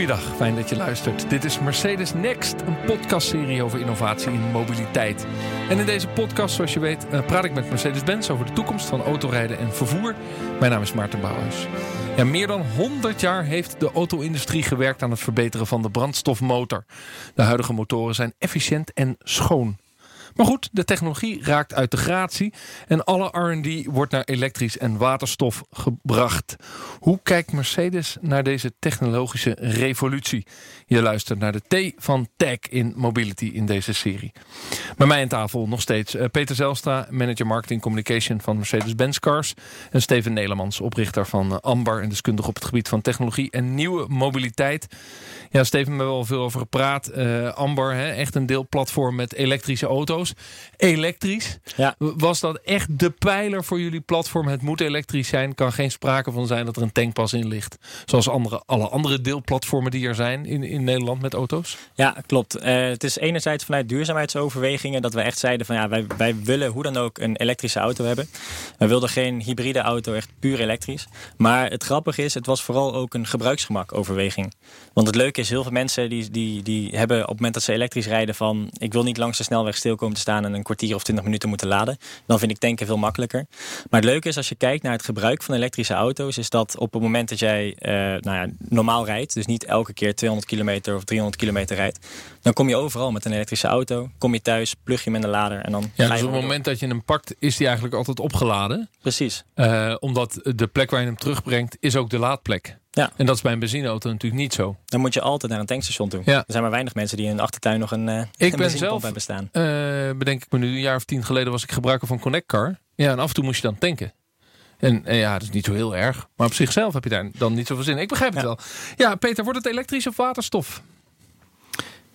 Goeiedag, fijn dat je luistert. Dit is Mercedes Next, een podcastserie over innovatie in mobiliteit. En in deze podcast, zoals je weet, eh, praat ik met Mercedes-Benz over de toekomst van autorijden en vervoer. Mijn naam is Maarten Bouwhuis. Ja, meer dan 100 jaar heeft de auto-industrie gewerkt aan het verbeteren van de brandstofmotor. De huidige motoren zijn efficiënt en schoon. Maar goed, de technologie raakt uit de gratie en alle R&D wordt naar elektrisch en waterstof gebracht. Hoe kijkt Mercedes naar deze technologische revolutie? Je luistert naar de T van Tech in Mobility in deze serie. Bij mij aan tafel nog steeds eh, Peter Zelstra, manager marketing communication van Mercedes-Benz Cars. En Steven Nelemans, oprichter van eh, Ambar en deskundige op het gebied van technologie en nieuwe mobiliteit. Ja, Steven, we hebben al veel over gepraat. Uh, Ambar, hè, echt een deelplatform met elektrische auto's. Elektrisch. Ja. Was dat echt de pijler voor jullie platform? Het moet elektrisch zijn. Kan geen sprake van zijn dat er een tankpas in ligt. Zoals andere, alle andere deelplatformen die er zijn in, in Nederland met auto's. Ja, klopt. Uh, het is enerzijds vanuit duurzaamheidsoverwegingen dat we echt zeiden van ja, wij, wij willen hoe dan ook een elektrische auto hebben. We wilden geen hybride auto, echt puur elektrisch. Maar het grappige is, het was vooral ook een gebruiksgemak overweging. Want het leuke is, heel veel mensen die, die, die hebben op het moment dat ze elektrisch rijden van ik wil niet langs de snelweg stil komen te staan en een kwartier of twintig minuten moeten laden. Dan vind ik tanken veel makkelijker. Maar het leuke is als je kijkt naar het gebruik van elektrische auto's, is dat op het moment dat jij uh, nou ja, normaal rijdt, dus niet elke keer 200 kilometer of 300 kilometer rijdt, dan kom je overal met een elektrische auto. Kom je thuis, plug je hem in de lader en dan. Ja, dus op het moment dat je hem pakt, is die eigenlijk altijd opgeladen. Precies. Uh, omdat de plek waar je hem terugbrengt, is ook de laadplek. Ja. En dat is bij een benzineauto natuurlijk niet zo. Dan moet je altijd naar een tankstation toe. Ja. Er zijn maar weinig mensen die in een achtertuin nog een, uh, ik een ben zelf, hebben staan. Uh, bedenk ik me nu, een jaar of tien geleden was ik gebruiker van Connect Car. Ja, en af en toe moest je dan tanken. En, en ja, dat is niet zo heel erg. Maar op zichzelf heb je daar dan niet zoveel zin in. Ik begrijp het Ja. wel. Ja, Peter, wordt het elektrisch of waterstof?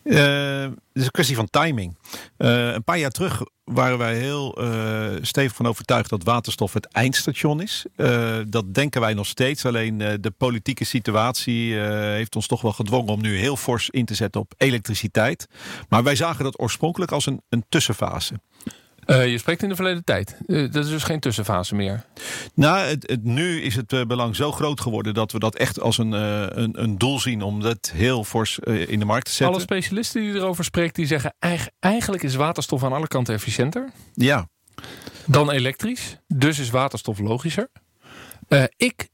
Uh, het is een kwestie van timing. Uh, een paar jaar terug waren wij heel uh, stevig van overtuigd dat waterstof het eindstation is. Dat denken wij nog steeds. Alleen de politieke situatie heeft ons toch wel gedwongen om nu heel fors in te zetten op elektriciteit. Maar wij zagen dat oorspronkelijk als een, een tussenfase. Uh, je spreekt in de verleden tijd. Uh, dat is dus geen tussenfase meer. Nou, het, het, nu is het uh, belang zo groot geworden dat we dat echt als een, een, een, doel zien om dat heel fors in de markt te zetten. Alle specialisten die erover spreken, die zeggen eigenlijk is waterstof aan alle kanten efficiënter. Ja. Dan elektrisch. Dus is waterstof logischer. ik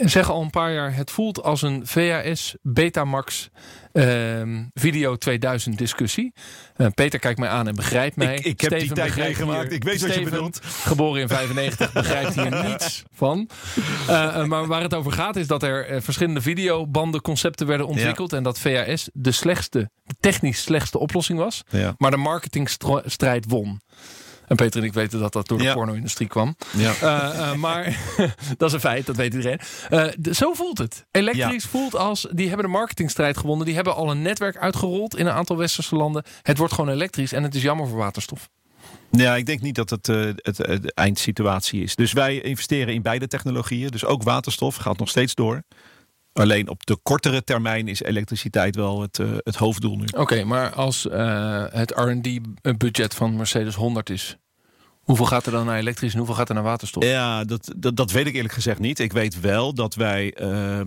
zeg al een paar jaar, het voelt als een VHS Betamax uh, Video 2000 discussie. Uh, Peter kijkt mij aan en begrijpt mij. Ik, ik heb Steven die tijd meegemaakt. Ik weet Steven, wat je bedoelt. Geboren in 95, begrijpt hier niets van. Uh, maar waar het over gaat is dat er eh, verschillende videobandenconcepten werden ontwikkeld. Ja. En dat VHS de slechtste, technisch slechtste oplossing was. Ja. Maar de marketingstrijd won. En Peter en ik weten dat dat door de ja. porno-industrie kwam. Ja. Uh, uh, maar dat is een feit, dat weet iedereen. Uh, de, zo voelt het. Elektrisch ja. voelt als, die hebben de marketingstrijd gewonnen. Die hebben al een netwerk uitgerold in een aantal westerse landen. Het wordt gewoon elektrisch en het is jammer voor waterstof. Ja, ik denk niet dat het, uh, het, het eindsituatie is. Dus wij investeren in beide technologieën. Dus ook waterstof gaat nog steeds door. Alleen op de kortere termijn is elektriciteit wel het, uh, het hoofddoel nu. Oké, okay, maar als uh, het R&D-budget van Mercedes 100 is... Hoeveel gaat er dan naar elektrisch en hoeveel gaat er naar waterstof? Ja, dat, dat, dat weet ik eerlijk gezegd niet. Ik weet wel dat wij, uh,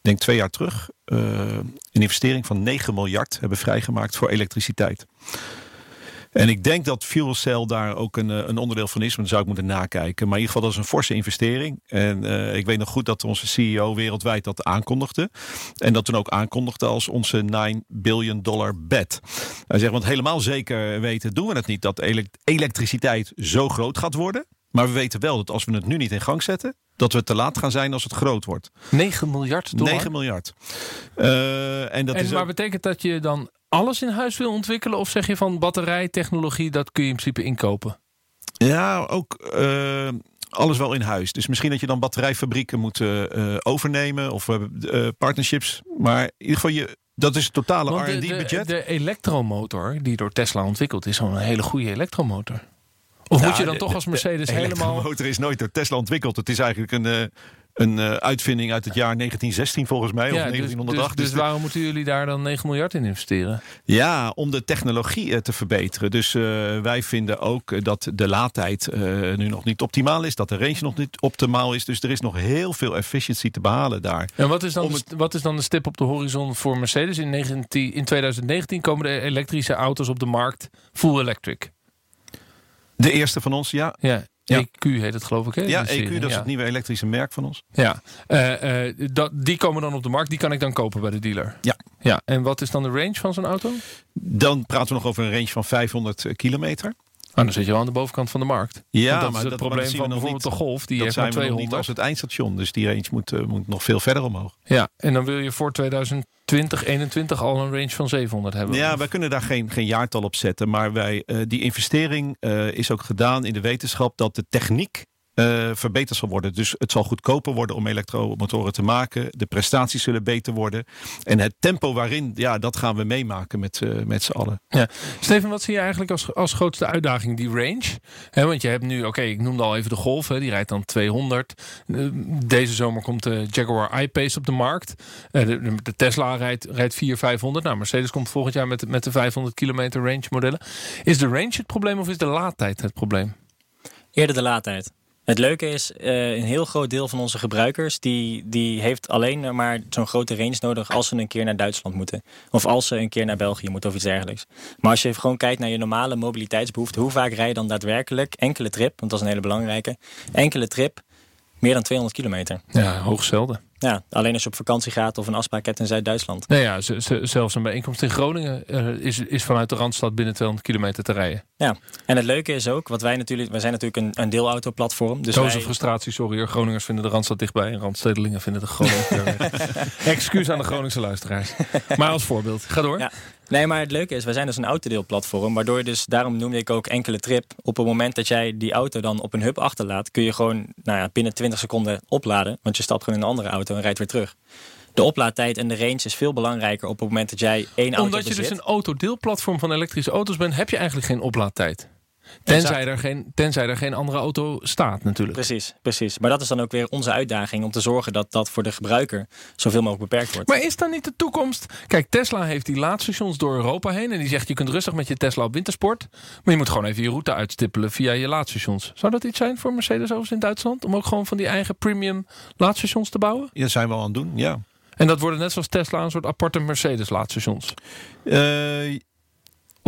denk twee jaar terug, uh, een investering van 9 miljard hebben vrijgemaakt voor elektriciteit. En ik denk dat fuel cell daar ook een, een onderdeel van is. Maar dan zou ik moeten nakijken. Maar in ieder geval, dat is een forse investering. En uh, ik weet nog goed dat onze CEO wereldwijd dat aankondigde. En dat toen ook aankondigde als onze 9 billion dollar bet. Hij zegt, want helemaal zeker weten doen we het niet. Dat elektriciteit zo groot gaat worden. Maar we weten wel dat als we het nu niet in gang zetten... dat we te laat gaan zijn als het groot wordt. 9 miljard dollar? 9 miljard. Uh, en dat en is maar ook... betekent dat je dan alles in huis wil ontwikkelen? Of zeg je van batterijtechnologie, dat kun je in principe inkopen? Ja, ook uh, alles wel in huis. Dus misschien dat je dan batterijfabrieken moet uh, overnemen of uh, partnerships. Maar in ieder geval, je, dat is het totale R&D budget. De, de elektromotor die door Tesla ontwikkeld is, gewoon een hele goede elektromotor. Of moet Ja, je dan de- toch als Mercedes De helemaal... elektromotor is nooit door Tesla ontwikkeld. Het is eigenlijk een, eh, een eh, uitvinding uit het jaar 1916 volgens mij. Ja, of dus, 1908. dus, dus waarom moeten jullie daar dan 9 miljard in investeren? Ja, om de technologie eh, te verbeteren. Dus eh, wij vinden ook dat de laadtijd nu nog niet optimaal is. Dat de range nog niet optimaal is. Dus er is nog heel veel efficiency te behalen daar. En wat is, dan Om wat is dan de stip op de horizon voor Mercedes? In, 19, in 2019 komen de elektrische auto's op de markt full electric. De eerste van ons, ja. Ja, Ja. EQ heet het geloof ik. Hè? Ja, EQ, dat is het nieuwe elektrische merk van ons. Ja, Eh, eh, dat, die komen dan op de markt. Die kan ik dan kopen bij de dealer. Ja. ja. En wat is dan de range van zo'n auto? Dan praten we nog over een range van 500 kilometer. Ah, dan zit je wel aan de bovenkant van de markt. Ja, dat maar is het dat- maar probleem van bijvoorbeeld niet. de Golf. Die dat heeft maar zijn we nog niet 200. als het eindstation. Dus die range moet, eh, moet nog veel verder omhoog. Ja, en dan wil je voor 2020, 21 al een range van 700 hebben. Ja, wij kunnen daar geen, geen jaartal op zetten. Maar wij, eh, die investering eh, is ook gedaan in de wetenschap dat de techniek eh, verbeterd zal worden. Dus het zal goedkoper worden om elektromotoren te maken. De prestaties zullen beter worden. En het tempo waarin, ja, dat gaan we meemaken met, eh, met z'n allen. Steven, wat zie je eigenlijk als, als grootste uitdaging, die range? Hè, want je hebt nu, oké, ik noemde al even de Golf, hè, die rijdt dan 200. Eh, Deze zomer komt de Jaguar I-Pace op de markt. Eh, De, de- de Tesla rijdt, rijdt 400, 500. Nou, Mercedes komt volgend jaar met, met de 500 kilometer range modellen. Is de range het probleem of is de laadtijd het probleem? Eerder de laadtijd. Het leuke is, eh, een heel groot deel van onze gebruikers... die, die heeft alleen maar zo'n grote range nodig... als ze een keer naar Duitsland moeten. Of als ze een keer naar België moeten of iets dergelijks. Maar als je gewoon kijkt naar je normale mobiliteitsbehoefte... hoe vaak rij je dan daadwerkelijk enkele trip... want dat is een hele belangrijke... enkele trip meer dan 200 kilometer. Ja, hoog zelden. Ja, alleen als je op vakantie gaat of een afspraak hebt in Zuid-Duitsland. Nou ja, zelfs een bijeenkomst in Groningen eh, is, is vanuit de Randstad binnen 200 kilometer te rijden. Ja, en het leuke is ook, wat wij natuurlijk, wij zijn natuurlijk een, een deelautoplatform. Dus wij, een frustratie, sorry hoor. Groningers vinden de Randstad dichtbij en Randstedelingen vinden de Groningen. Excuus aan de Groningse luisteraars. Maar als voorbeeld, ga door. Ja. Nee, maar het leuke is, wij zijn dus een autodeelplatform. Waardoor je dus, daarom noemde ik ook enkele trip. Op het moment dat jij die auto dan op een hub achterlaat, kun je gewoon nou ja, binnen 20 seconden opladen. Want je stapt gewoon in een andere auto en rijdt weer terug. De oplaadtijd en de range is veel belangrijker op het moment dat jij één auto Omdat je bezit. dus een autodeelplatform van elektrische auto's bent, heb je eigenlijk geen oplaadtijd. Tenzij Exact. er, geen, tenzij er geen andere auto staat natuurlijk. Precies, precies. Maar dat is dan ook weer onze uitdaging om te zorgen dat dat voor de gebruiker zoveel mogelijk beperkt wordt. Maar is dan niet de toekomst... Kijk, Tesla heeft die laadstations door Europa heen. En die zegt, je kunt rustig met je Tesla op wintersport. Maar je moet gewoon even je route uitstippelen via je laadstations. Zou dat iets zijn voor Mercedes overigens in Duitsland? Om ook gewoon van die eigen premium laadstations te bouwen? Ja, dat zijn we al aan het doen, ja. En dat worden net zoals Tesla een soort aparte Mercedes laadstations. Eh,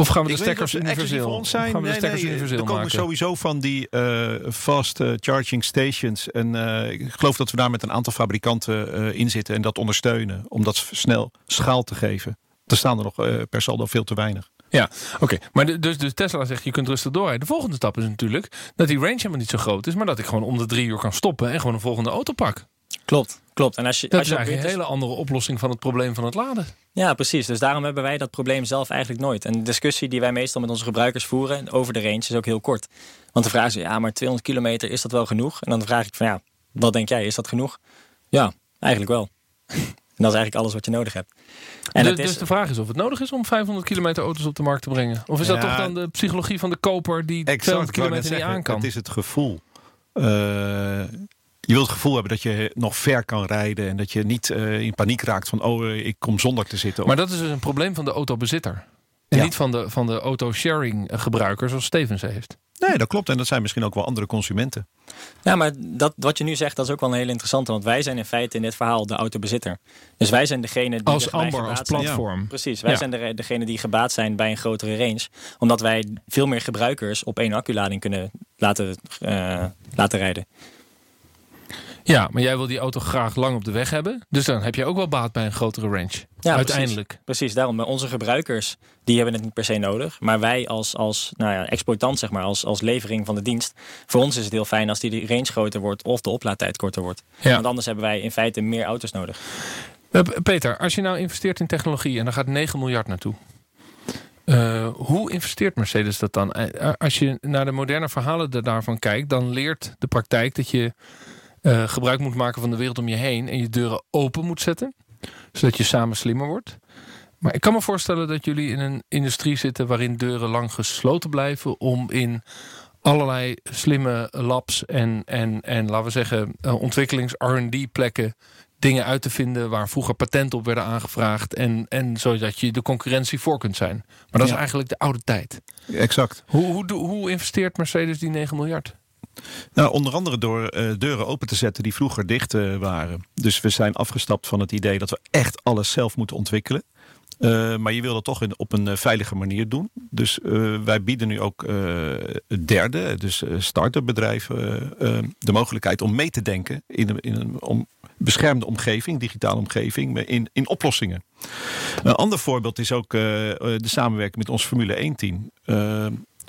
Of gaan we de stekkers universeel? voor ons Of zijn. Gaan we de Nee, stekkers nee, universeel er komen maken? sowieso van die eh, fast eh, charging stations. En eh, ik geloof dat we daar met een aantal fabrikanten in zitten en dat ondersteunen. Om dat snel schaal te geven. Er staan er nog per saldo veel te weinig. Ja, oké. Maar de- dus, dus Tesla zegt je kunt rustig doorrijden. De volgende stap is natuurlijk dat die range helemaal niet zo groot is. Maar dat ik gewoon om de drie uur kan stoppen en gewoon een volgende auto pak. Klopt, klopt. En als je, Dat als is je op eigenlijk een hele andere oplossing van het probleem van het laden. Ja, precies. Dus daarom hebben wij dat probleem zelf eigenlijk nooit. En de discussie die wij meestal met onze gebruikers voeren over de range is ook heel kort. Want de vraag is, ja, maar 200 kilometer, is dat wel genoeg? En dan vraag ik van, ja, wat denk jij, is dat genoeg? Ja, eigenlijk wel. en dat is eigenlijk alles wat je nodig hebt. En dus, het is, dus de vraag is of het nodig is om 500 kilometer auto's op de markt te brengen. Of is dat toch dan de psychologie van de koper die 200 kilometer niet aan kan? Het is het gevoel. Eh, je wilt het gevoel hebben dat je nog ver kan rijden. En dat je niet eh, in paniek raakt van oh, eh, ik kom zonder te zitten. Maar dat is dus een probleem van de autobezitter. En Ja. niet van de, van de auto-sharing gebruiker zoals Stevens heeft. Nee, dat klopt. En dat zijn misschien ook wel andere consumenten. ja, maar dat, wat je nu zegt, dat is ook wel een hele interessante. Want wij zijn in feite in dit verhaal de autobezitter. Dus wij zijn degene die Als Amber, als zijn. platform. Precies, wij Ja. zijn de, degene die gebaat zijn bij een grotere range. Omdat wij veel meer gebruikers op één acculading kunnen laten, eh, laten rijden. Ja, maar jij wil die auto graag lang op de weg hebben. Dus dan heb je ook wel baat bij een grotere range. Ja, Uiteindelijk. Precies, precies, daarom. Maar onze gebruikers, die hebben het niet per se nodig. Maar wij als, als nou ja, exploitant, zeg maar, als, als levering van de dienst. Voor ons is het heel fijn als die range groter wordt of de oplaadtijd korter wordt. Ja. Want anders hebben wij in feite meer auto's nodig. Eh, Peter, als je nou investeert in technologie en daar gaat 9 miljard naartoe. eh, hoe investeert Mercedes dat dan? Eh, Als je naar de moderne verhalen da- daarvan kijkt, dan leert de praktijk dat je eh, gebruik moet maken van de wereld om je heen en je deuren open moet zetten, zodat je samen slimmer wordt. Maar ik kan me voorstellen dat jullie in een industrie zitten waarin deuren lang gesloten blijven om in allerlei slimme labs en, en, en laten we zeggen uh, ontwikkelings-R&D plekken dingen uit te vinden waar vroeger patenten op werden aangevraagd. En, en zodat je de concurrentie voor kunt zijn. Maar dat is eigenlijk de oude tijd. Exact. Hoe, hoe, hoe investeert Mercedes die 9 miljard? Nou, onder andere door uh, deuren open te zetten die vroeger dicht uh, waren. Dus we zijn afgestapt van het idee dat we echt alles zelf moeten ontwikkelen. Uh, maar je wil dat toch in, op een veilige manier doen. Dus wij bieden nu ook derde, dus start-up bedrijven, de mogelijkheid om mee te denken in een, in een om beschermde omgeving, digitale omgeving, in, in oplossingen. Een ander voorbeeld is ook de samenwerking met ons Formule 1 team.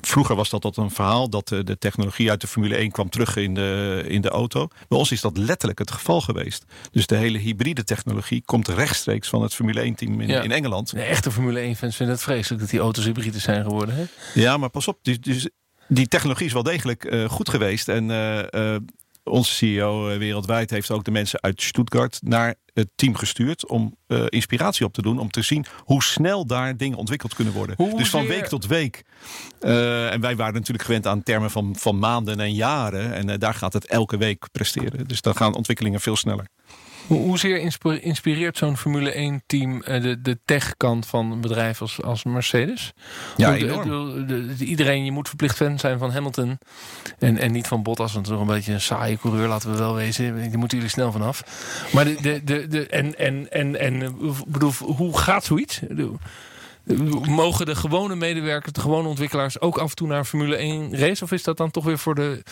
Vroeger was dat tot een verhaal dat de, de, technologie uit de Formule 1 kwam terug in de, in de auto. Bij ons is dat letterlijk het geval geweest. Dus de hele hybride technologie komt rechtstreeks van het Formule 1 team in, in Engeland. De echte Formule 1 fans vinden het vreselijk dat die auto's hybride zijn geworden. Hè? Ja, maar pas op. Dus, dus die technologie is wel degelijk uh, goed geweest. En uh, uh, onze CEO wereldwijd heeft ook de mensen uit Stuttgart naar het team gestuurd om uh, inspiratie op te doen. Om te zien hoe snel daar dingen ontwikkeld kunnen worden. Dus van week tot week. Uh, en wij waren natuurlijk gewend aan termen van, van maanden en jaren. En uh, daar gaat het elke week presteren. Dus dan gaan ontwikkelingen veel sneller. Hoe, hoezeer inspireert zo'n Formule 1-team de, de tech-kant van een bedrijf als, als Mercedes? Ja, de, de, iedereen, je moet verplicht fan zijn van Hamilton. En, en niet van Bottas, want toch een beetje een saaie coureur, laten we wel wezen. Die moeten jullie snel vanaf. Maar de, de, de, de, en, en, en, en bedoel, hoe gaat zoiets? Mogen de gewone medewerkers, de gewone ontwikkelaars ook af en toe naar Formule 1 race? Of is dat dan toch weer voor de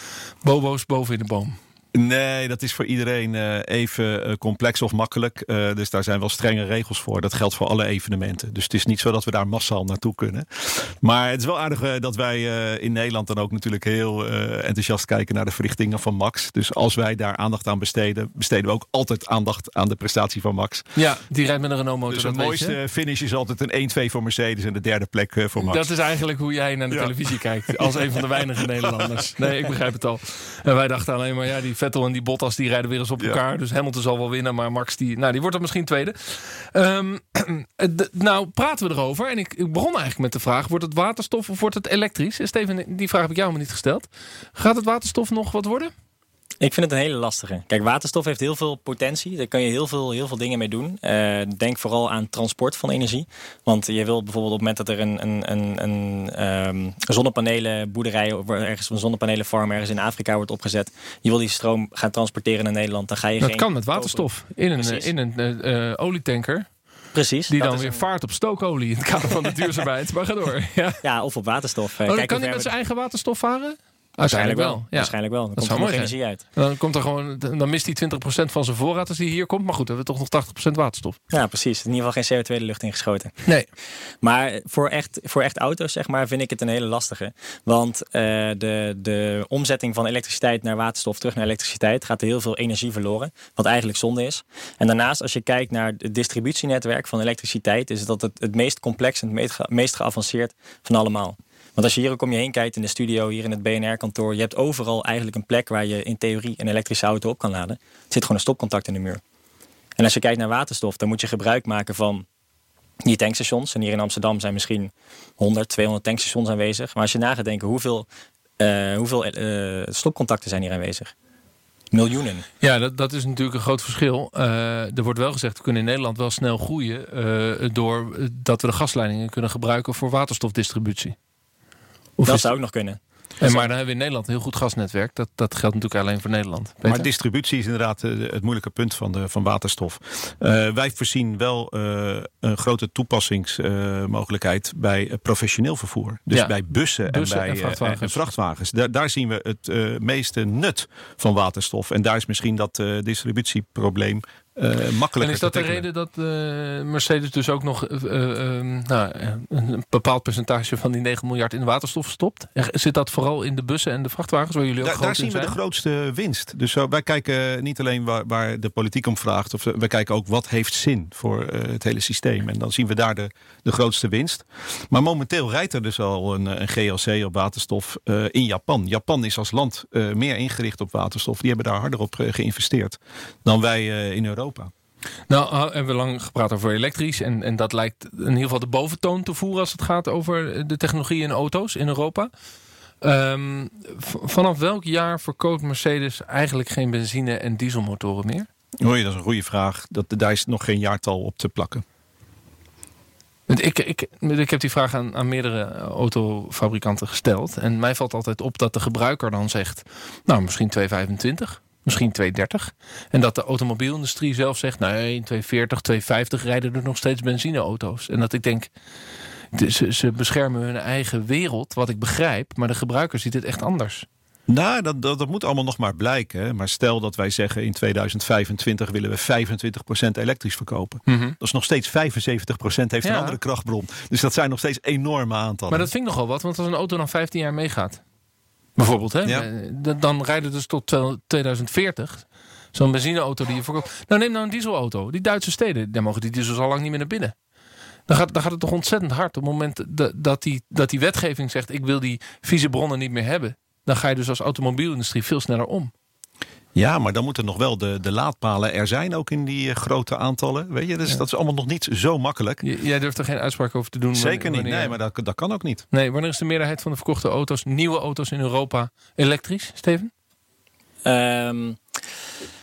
bobo's boven in de boom? Nee, dat is voor iedereen uh, even uh, complex of makkelijk. Uh, dus daar zijn wel strenge regels voor. Dat geldt voor alle evenementen. Dus het is niet zo dat we daar massaal naartoe kunnen. Maar het is wel aardig dat wij in Nederland dan ook natuurlijk heel enthousiast kijken naar de verrichtingen van Max. Dus als wij daar aandacht aan besteden, besteden we ook altijd aandacht aan de prestatie van Max. Ja, die rijdt met een Renault motor. Dus de mooiste finish is altijd een 1-2 voor Mercedes en de derde plek voor Max. Dat is eigenlijk hoe jij naar de ja. televisie kijkt. Als een van de weinige Nederlanders. Nee, ik begrijp het al. En wij dachten alleen maar, ja, die Vettel en die Bottas die rijden weer eens op elkaar. Ja. Dus Hamilton zal wel winnen, maar Max die, nou, die wordt dan misschien tweede. Um, nou, praten we erover. En ik, ik, begon eigenlijk met de vraag, wordt het waterstof of wordt het elektrisch? Steven, die vraag heb ik jou maar niet gesteld. Gaat het waterstof nog wat worden? Ik vind het een hele lastige. Kijk, waterstof heeft heel veel potentie. Daar kan je heel veel, heel veel dingen mee doen. Uh, denk vooral aan transport van energie. Want je wil bijvoorbeeld op het moment dat er een, een, een, een um, zonnepanelenboerderij... of ergens een zonnepanelenfarm ergens in Afrika wordt opgezet... je wil die stroom gaan transporteren naar Nederland... dan ga je dat geen kan met waterstof. In een, in een uh, olietanker. Precies. Die dan weer een... vaart op stookolie in het kader van de duurzaamheid. maar ga door. Ja, ja of op waterstof. Oh, Kijk kan hij met zijn eigen waterstof varen? Waarschijnlijk wel. Ja. Waarschijnlijk wel. Dan dat komt er nog energie uit. Dan, komt er gewoon, dan mist hij 20% van zijn voorraad als hij hier komt. Maar goed, we hebben toch nog 80% waterstof. Ja, precies. In ieder geval geen CO2 de lucht ingeschoten. Nee. Maar voor echt, voor echt auto's, zeg maar, vind ik het een hele lastige. Want uh, de, de omzetting van elektriciteit naar waterstof, terug naar elektriciteit, gaat heel veel energie verloren. Wat eigenlijk zonde is. En daarnaast, als je kijkt naar het distributienetwerk van elektriciteit, is dat het het meest complex en het meest, meest geavanceerd van allemaal. Want als je hier ook om je heen kijkt in de studio, hier in het BNR-kantoor, je hebt overal eigenlijk een plek waar je in theorie een elektrische auto op kan laden. Er zit gewoon een stopcontact in de muur. En als je kijkt naar waterstof, dan moet je gebruik maken van die tankstations. En hier in Amsterdam zijn misschien 100, 200 tankstations aanwezig. Maar als je na gaat denken, hoeveel, uh, hoeveel uh, stopcontacten zijn hier aanwezig? Miljoenen. Ja, dat, dat is natuurlijk een groot verschil. Uh, er wordt wel gezegd, we kunnen in Nederland wel snel groeien... door dat we de gasleidingen kunnen gebruiken voor waterstofdistributie. Of dat zou ook nog kunnen. En maar dan hebben we in Nederland een heel goed gasnetwerk. Dat, dat geldt natuurlijk alleen voor Nederland. Peter? Maar distributie is inderdaad eh, het moeilijke punt van, de, van waterstof. Uh, wij voorzien wel uh, een grote toepassingsmogelijkheid uh, bij professioneel vervoer. Dus ja. bij bussen, bussen, en bij en vrachtwagens. En vrachtwagens. Daar, daar, zien we het meeste nut van waterstof. En daar is misschien dat distributieprobleem makkelijker. En is dat de reden dat uh, Mercedes dus ook nog uh, nou, een bepaald percentage van die 9 miljard in de waterstof stopt? Zit dat vooral in de bussen en de vrachtwagens waar jullie ook da, groot Daar zien we zijn? de grootste winst. Dus wij kijken niet alleen waar, waar, de politiek om vraagt, of wij kijken ook wat heeft zin voor het hele systeem. En dan zien we daar de, de grootste winst. Maar momenteel rijdt er dus al een, een GLC op waterstof in Japan. Japan is als land meer ingericht op waterstof. Die hebben daar harder op geïnvesteerd dan wij in Europa. Europa. Nou, hebben we lang gepraat over elektrisch. En, en dat lijkt in ieder geval de boventoon te voeren als het gaat over de technologie in auto's in Europa. Ehm, vanaf welk jaar verkoopt Mercedes eigenlijk geen benzine- en dieselmotoren meer? Je, dat is een goede vraag. Dat, daar is nog geen jaartal op te plakken. Ik, ik, ik heb die vraag aan, aan meerdere eh, autofabrikanten gesteld. En mij valt altijd op dat de gebruiker dan zegt... nou, misschien 225, misschien 230. En dat de automobielindustrie zelf zegt... nee, 240, 250 rijden er nog steeds benzineauto's. En dat ik denk... de- Ze, ze beschermen hun eigen wereld, wat ik begrijp. Maar de gebruiker ziet het echt anders. Nou, dat, dat, dat moet allemaal nog maar blijken. Maar stel dat wij zeggen in 2025 willen we 25% elektrisch verkopen. Dat is nog steeds 75% heeft een andere krachtbron. Dus dat zijn nog steeds enorme aantallen. Maar dat vind ik nogal wat, want als een auto dan 15 jaar meegaat. Bijvoorbeeld, hè? Ja. eh, Dan rijden dus tot wel 2040. Zo'n benzineauto die je verkoopt. Nou, neem nou een dieselauto. Die Duitse steden, daar mogen die diesels al lang niet meer naar binnen. Dan gaat, dan gaat het toch ontzettend hard. Op het moment dat, die, dat die wetgeving zegt... ik wil die vieze bronnen niet meer hebben... dan ga je dus als automobielindustrie veel sneller om. Ja, maar dan moeten nog wel de, de laadpalen er zijn, ook in die eh, grote aantallen. Weet je, dus dat is allemaal nog niet zo makkelijk. J- jij durft er geen uitspraak over te doen. Zeker wanneer- niet. wanneer- Nee, maar dat, dat kan ook niet. Nee, wanneer is de meerderheid van de verkochte auto's... nieuwe auto's in Europa elektrisch, Steven? Ehm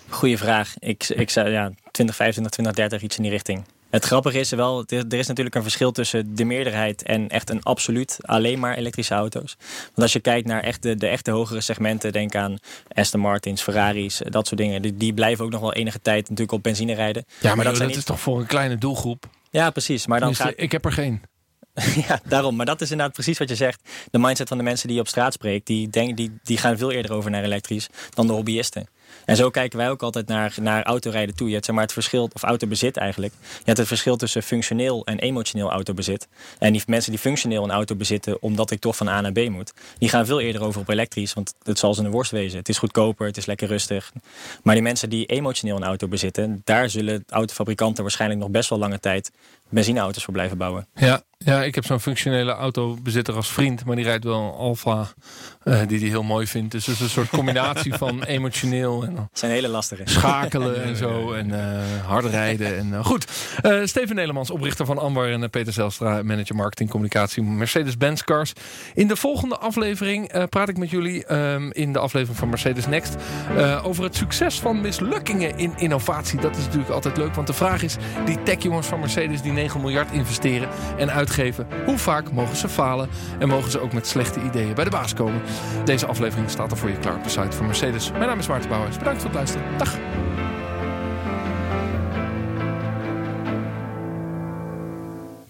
goeie vraag. Ik, ik zou ja, 2025, 2030 iets in die richting. Het grappige is wel, er is natuurlijk een verschil tussen de meerderheid en echt een absoluut alleen maar elektrische auto's. Want als je kijkt naar echt de, de echte hogere segmenten, denk aan Aston Martins, Ferraris, dat soort dingen. Die, die blijven ook nog wel enige tijd natuurlijk op benzine rijden. Ja, maar, dat is toch voor een kleine doelgroep? Ja, precies. Maar dan gaat, Ik heb er geen. ja, daarom. Maar dat is inderdaad precies wat je zegt. De mindset van de mensen die je op straat spreekt, die, denken, die, die gaan veel eerder over naar elektrisch dan de hobbyisten. En zo kijken wij ook altijd naar, naar autorijden toe. Je hebt zeg maar het verschil, of autobezit eigenlijk. Je hebt het verschil tussen functioneel en emotioneel autobezit. En die mensen die functioneel een auto bezitten omdat ik toch van A naar B moet, die gaan veel eerder over op elektrisch. Want het zal ze een worst wezen. Het is goedkoper, het is lekker rustig. Maar die mensen die emotioneel een auto bezitten, daar zullen autofabrikanten waarschijnlijk nog best wel lange tijd benzineauto's voor blijven bouwen. Ja, ja ik heb zo'n functionele autobezitter als vriend. Maar die rijdt wel een Alfa eh, die hij heel mooi vindt. Dus het is een soort combinatie van emotioneel en Het zijn hele lastige. schakelen en zo. En eh, hard rijden. En, eh, goed, Steven Nedermans, oprichter van Ambar. En Peter Zelstra, manager marketing communicatie Mercedes-Benz Cars. In de volgende aflevering praat ik met jullie ehm, in de aflevering van Mercedes Next over het succes van mislukkingen in innovatie. Dat is natuurlijk altijd leuk, want de vraag is: die techjongens van Mercedes die 9 miljard investeren en uitgeven, hoe vaak mogen ze falen en mogen ze ook met slechte ideeën bij de baas komen? Deze aflevering staat er voor je klaar op de site van Mercedes. Mijn naam is Maarten Bouwhuis. Bedankt voor het luisteren. Dag.